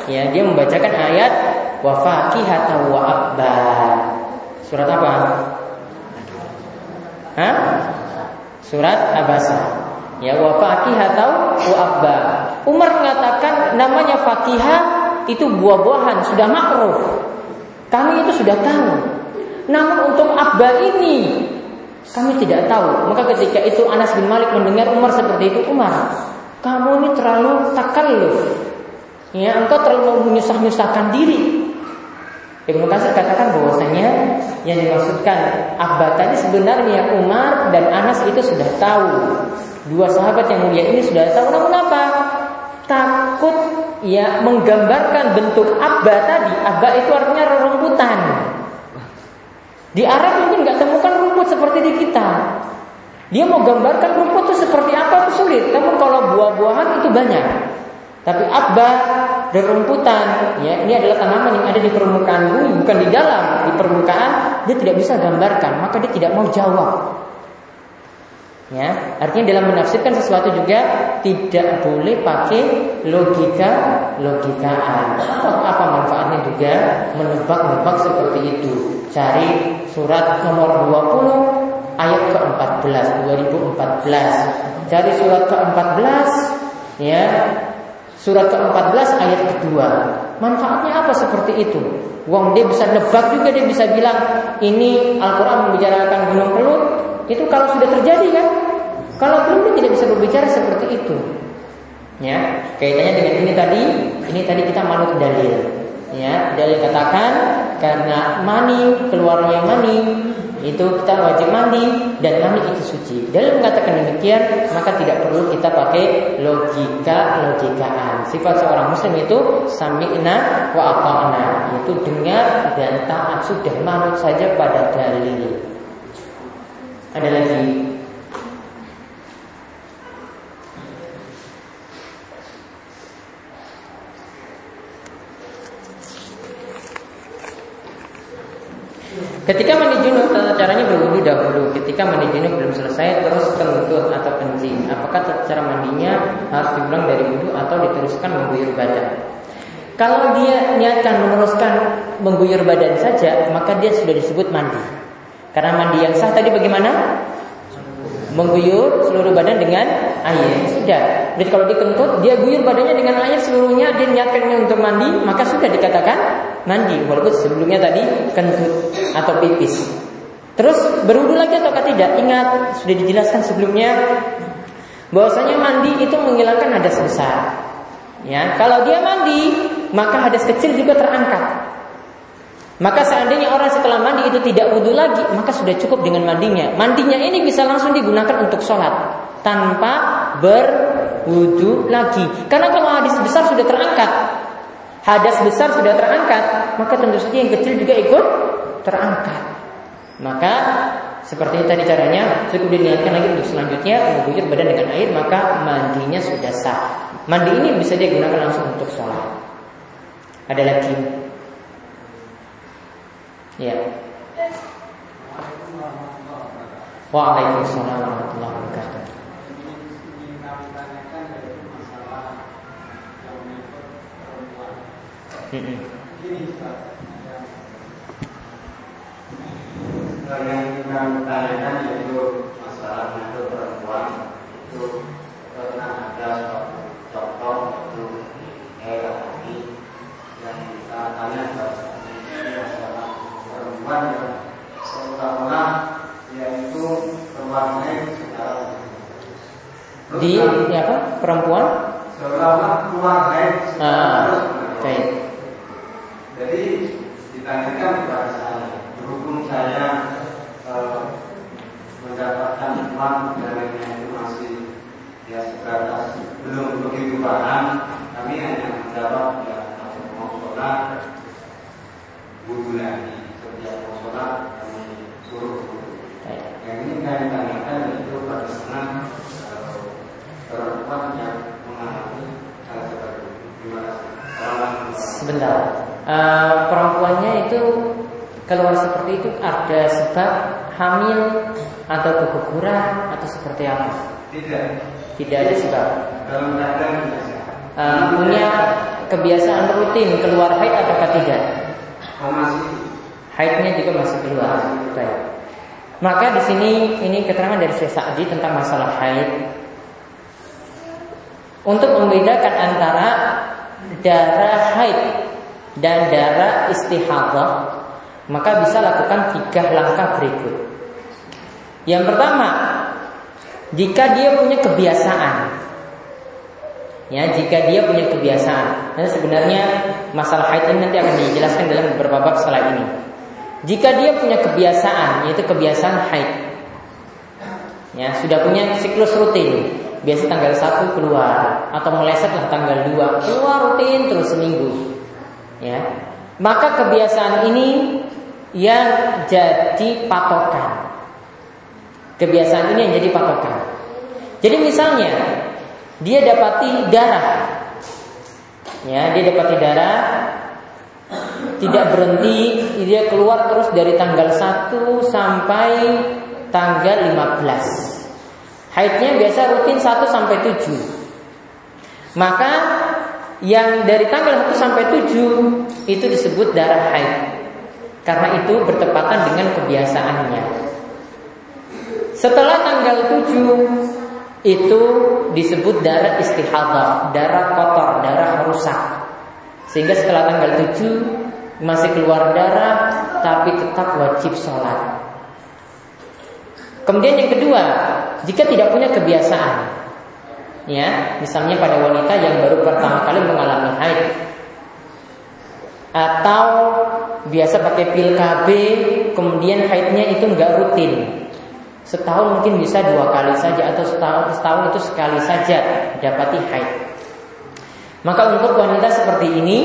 ya, dia membacakan ayat wa fakihata wa abba. Surat apa? Hah? Surat Abasa. Ya wa fakihah atau wa abba. Umar mengatakan namanya fakihah itu buah-buahan sudah makruf. Kami itu sudah tahu. Namun untuk abba ini kami tidak tahu. Maka ketika itu Anas bin Malik mendengar Umar seperti itu, Umar, kamu ini terlalu takalluf. Ya, engkau terlalu menyusah-nyusahkan diri. Ibnu Katsir katakan bahwasanya yang dimaksudkan Abba tadi sebenarnya Umar dan Anas itu sudah tahu. Dua sahabat yang mulia ini sudah tahu namun apa? Takut ya menggambarkan bentuk Abba tadi. Abba itu artinya rerumputan. Di Arab mungkin nggak temukan rumput seperti di kita. Dia mau gambarkan rumput itu seperti apa itu sulit. Namun kalau buah-buahan itu banyak. Tapi abba rerumputan, ya ini adalah tanaman yang ada di permukaan bumi, bukan di dalam, di permukaan dia tidak bisa gambarkan, maka dia tidak mau jawab. Ya, artinya dalam menafsirkan sesuatu juga tidak boleh pakai logika logikaan. Apa, apa manfaatnya juga menebak-nebak seperti itu? Cari surat nomor 20 ayat ke-14 2014. Cari surat ke-14 ya. Surat ke-14 ayat kedua. Manfaatnya apa seperti itu? Wong dia bisa nebak juga dia bisa bilang ini Al-Qur'an membicarakan gunung kelut itu kalau sudah terjadi kan? Kalau belum dia tidak bisa berbicara seperti itu. Ya, kaitannya dengan ini tadi, ini tadi kita manut dalil. Ya, dalil katakan karena mani keluarnya mani itu kita wajib mandi dan mani itu suci. Dalil mengatakan demikian, maka tidak perlu kita pakai logika logikaan. Sifat seorang muslim itu sami'na wa ata'na, yaitu dengar dan taat sudah manut saja pada dalil. Ada lagi Ketika mandi junub tata caranya berwudu dahulu. Ketika mandi junub belum selesai terus kentut atau kencing. Apakah tata cara mandinya harus diulang dari wudhu atau diteruskan mengguyur badan? Kalau dia niatkan meneruskan mengguyur badan saja, maka dia sudah disebut mandi. Karena mandi yang sah tadi bagaimana? Mengguyur seluruh badan dengan air. Sudah. Jadi kalau dikentut, dia guyur badannya dengan air seluruhnya, dia niatkannya untuk mandi, maka sudah dikatakan mandi. Walaupun sebelumnya tadi kentut atau pipis. Terus berwudu lagi atau tidak? Ingat sudah dijelaskan sebelumnya bahwasanya mandi itu menghilangkan hadas besar. Ya, kalau dia mandi, maka hadas kecil juga terangkat. Maka seandainya orang setelah mandi itu tidak wudhu lagi, maka sudah cukup dengan mandinya. Mandinya ini bisa langsung digunakan untuk sholat tanpa berwudhu lagi. Karena kalau hadis besar sudah terangkat, hadas besar sudah terangkat, maka tentu saja yang kecil juga ikut terangkat. Maka seperti tadi caranya, cukup diniatkan lagi untuk selanjutnya mengguyur badan dengan air, maka mandinya sudah sah. Mandi ini bisa dia gunakan langsung untuk sholat. Ada lagi Ya. Waalaikumsalam warahmatullahi wabarakatuh. Hmm. Yang kita tanyakan yaitu masalah itu perempuan itu pernah ada contoh itu eh yang kita tanya perempuan yang seolah-olah yaitu haid secara di di apa? Perempuan? Seolah-olah keluar haid ah, oke. Jadi ditanyakan kepada saya berhubung saya eh, mendapatkan iman darinya itu masih ya sebatas belum begitu paham kami hanya menjawab ya mau sholat wudhu Sebentar, uh, perempuannya itu keluar seperti itu ada sebab hamil atau keguguran atau seperti apa? Tidak. Tidak ada sebab. Dalam keadaan uh, punya kebiasaan rutin keluar haid ataukah tidak? Masih haidnya juga masih keluar. Baik. Maka di sini ini keterangan dari Syekh Sa'di tentang masalah haid. Untuk membedakan antara darah haid dan darah istihadah, maka bisa lakukan tiga langkah berikut. Yang pertama, jika dia punya kebiasaan, ya jika dia punya kebiasaan, nanti sebenarnya masalah haid ini nanti akan dijelaskan dalam beberapa bab setelah ini. Jika dia punya kebiasaan, yaitu kebiasaan haid, ya sudah punya siklus rutin, biasa tanggal 1 keluar atau melesetlah tanggal 2 keluar rutin terus seminggu, ya. Maka kebiasaan ini yang jadi patokan. Kebiasaan ini yang jadi patokan. Jadi misalnya dia dapati darah. Ya, dia dapati darah tidak berhenti, dia keluar terus dari tanggal 1 sampai tanggal 15. Haidnya biasa rutin 1 sampai 7. Maka yang dari tanggal 1 sampai 7 itu disebut darah haid. Karena itu bertepatan dengan kebiasaannya. Setelah tanggal 7 itu disebut darah istihadah, darah kotor, darah rusak. Sehingga setelah tanggal 7 masih keluar darah tapi tetap wajib sholat. Kemudian yang kedua, jika tidak punya kebiasaan, ya, misalnya pada wanita yang baru pertama kali mengalami haid, atau biasa pakai pil KB, kemudian haidnya itu nggak rutin, setahun mungkin bisa dua kali saja atau setahun setahun itu sekali saja dapati haid. Maka untuk wanita seperti ini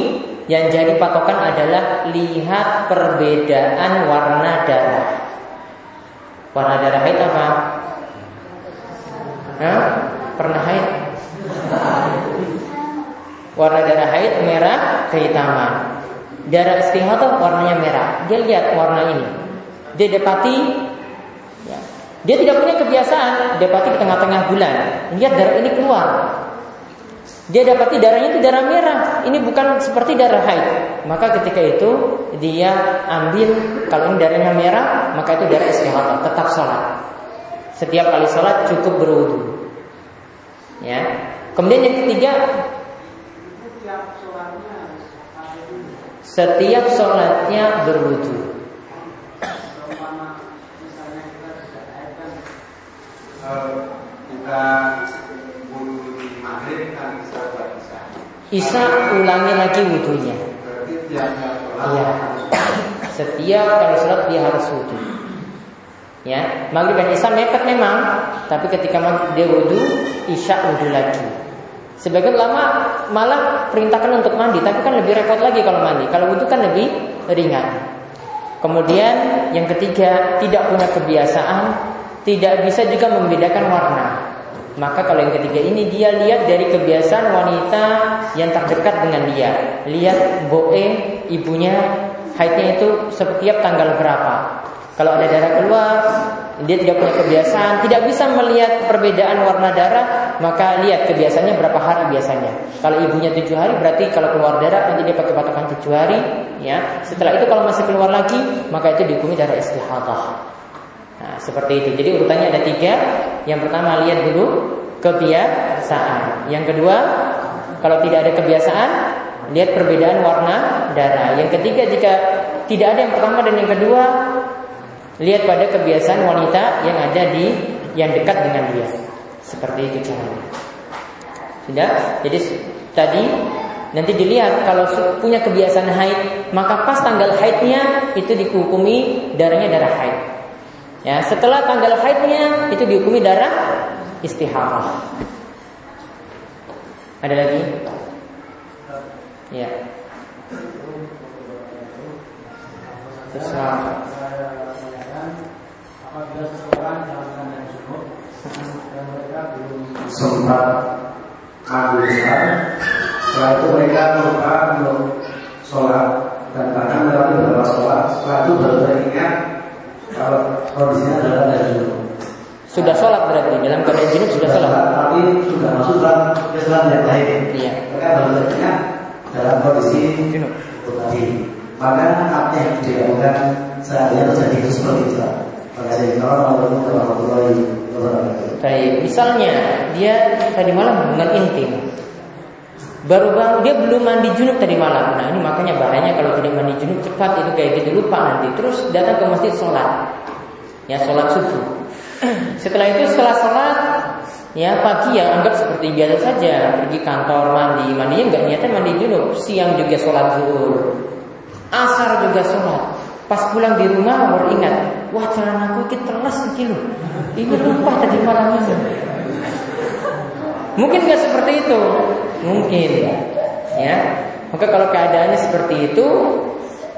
yang jadi patokan adalah lihat perbedaan warna darah. Warna darah haid apa? Hah? Pernah haid? Warna darah haid merah kehitaman. Darah istihadah warnanya merah. Dia lihat warna ini. Dia dapati ya, dia tidak punya kebiasaan dapati di tengah-tengah bulan. Lihat darah ini keluar. Dia dapati darahnya itu darah merah. Ini bukan seperti darah haid. Maka ketika itu dia ambil kalau ini darahnya merah, maka itu darah istihadah, tetap sholat. Setiap kali sholat cukup berwudu. Ya. Kemudian yang ketiga, setiap sholatnya berwudu. Kita Isya ulangi lagi wudhunya. Iya. Setiap kali sholat dia harus wudhu. Ya, maghrib dan isya mepet memang, tapi ketika dia wudhu, isya wudhu lagi. Sebagian lama malah perintahkan untuk mandi, tapi kan lebih repot lagi kalau mandi. Kalau wudhu kan lebih ringan. Kemudian yang ketiga tidak punya kebiasaan, tidak bisa juga membedakan warna. Maka kalau yang ketiga ini dia lihat dari kebiasaan wanita yang terdekat dengan dia. Lihat boe ibunya haidnya itu setiap tanggal berapa. Kalau ada darah keluar, dia tidak punya kebiasaan, tidak bisa melihat perbedaan warna darah, maka lihat kebiasaannya berapa hari biasanya. Kalau ibunya tujuh hari, berarti kalau keluar darah nanti dia pakai patokan tujuh hari. Ya, setelah itu kalau masih keluar lagi, maka itu dihukumi darah istihadah. Nah, seperti itu. Jadi urutannya ada tiga. Yang pertama lihat dulu kebiasaan. Yang kedua, kalau tidak ada kebiasaan, lihat perbedaan warna darah. Yang ketiga, jika tidak ada yang pertama dan yang kedua, lihat pada kebiasaan wanita yang ada di yang dekat dengan dia. Seperti itu caranya. Sudah? Jadi tadi nanti dilihat kalau punya kebiasaan haid, maka pas tanggal haidnya itu dihukumi darahnya darah haid. Ya, setelah tanggal haidnya itu dihukumi darah istihadah. Ada lagi? Ya. Terserah. apabila seseorang dalam keadaan junub dan mereka belum sempat besar setelah itu mereka lupa untuk sholat dan bahkan melewati beberapa sholat setelah itu baru teringat kalau kondisinya adalah keadaan junub Sudah sholat berarti dalam keadaan junub sudah sholat. tapi sudah masuk dalam Islam yang lain Iya. baru teringat dalam kondisi Junub. tadi maka apa yang dilakukan sehari terjadi itu seperti itu. Baik, misalnya dia tadi malam hubungan intim. Baru bang, dia belum mandi junub tadi malam. Nah ini makanya bahayanya kalau tidak mandi junub cepat itu kayak gitu lupa nanti. Terus datang ke masjid sholat, ya sholat subuh. Setelah itu setelah sholat, ya pagi yang anggap seperti biasa saja pergi kantor mandi, mandinya nggak niatan mandi junub. Siang juga sholat zuhur, asar juga sholat. Pas pulang di rumah baru ingat, wah celanaku iki teles iki lho. Ini lupa tadi malam ini. Mungkin nggak seperti itu, mungkin, ya. Maka kalau keadaannya seperti itu,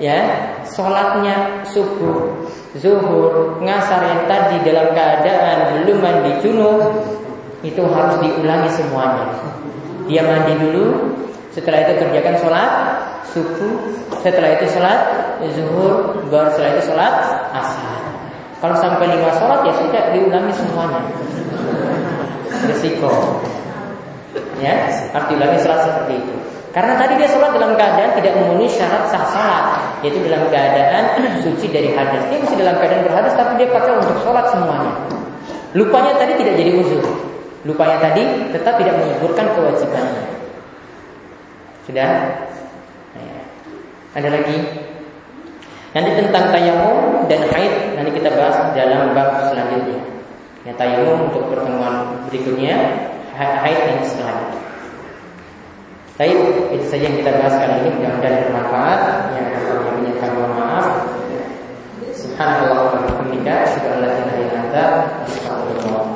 ya, sholatnya subuh, zuhur, ngasar yang tadi dalam keadaan belum mandi junub, itu harus diulangi semuanya. Dia mandi dulu, Setelah itu kerjakan sholat subuh. Setelah itu sholat zuhur. Baru setelah itu sholat asar. Kalau sampai lima sholat ya sudah diulangi semuanya. Risiko. Ya, harus diulangi sholat seperti itu. Karena tadi dia sholat dalam keadaan tidak memenuhi syarat sah sholat, yaitu dalam keadaan suci dari hadas. Dia masih dalam keadaan berhadas, tapi dia pakai untuk sholat semuanya. Lupanya tadi tidak jadi uzur. Lupanya tadi tetap tidak menguburkan kewajibannya. Sudah? Nah, ada lagi? Nanti tentang tayamum dan haid nanti kita bahas dalam bab selanjutnya. Ya tayamum untuk pertemuan berikutnya, haid dan islam. Tapi itu saja yang kita bahas kali ini mudah-mudahan bermanfaat. Ya, yang kami menyatakan mohon maaf. Subhanallah sudah lebih dari nafar. bihamdika,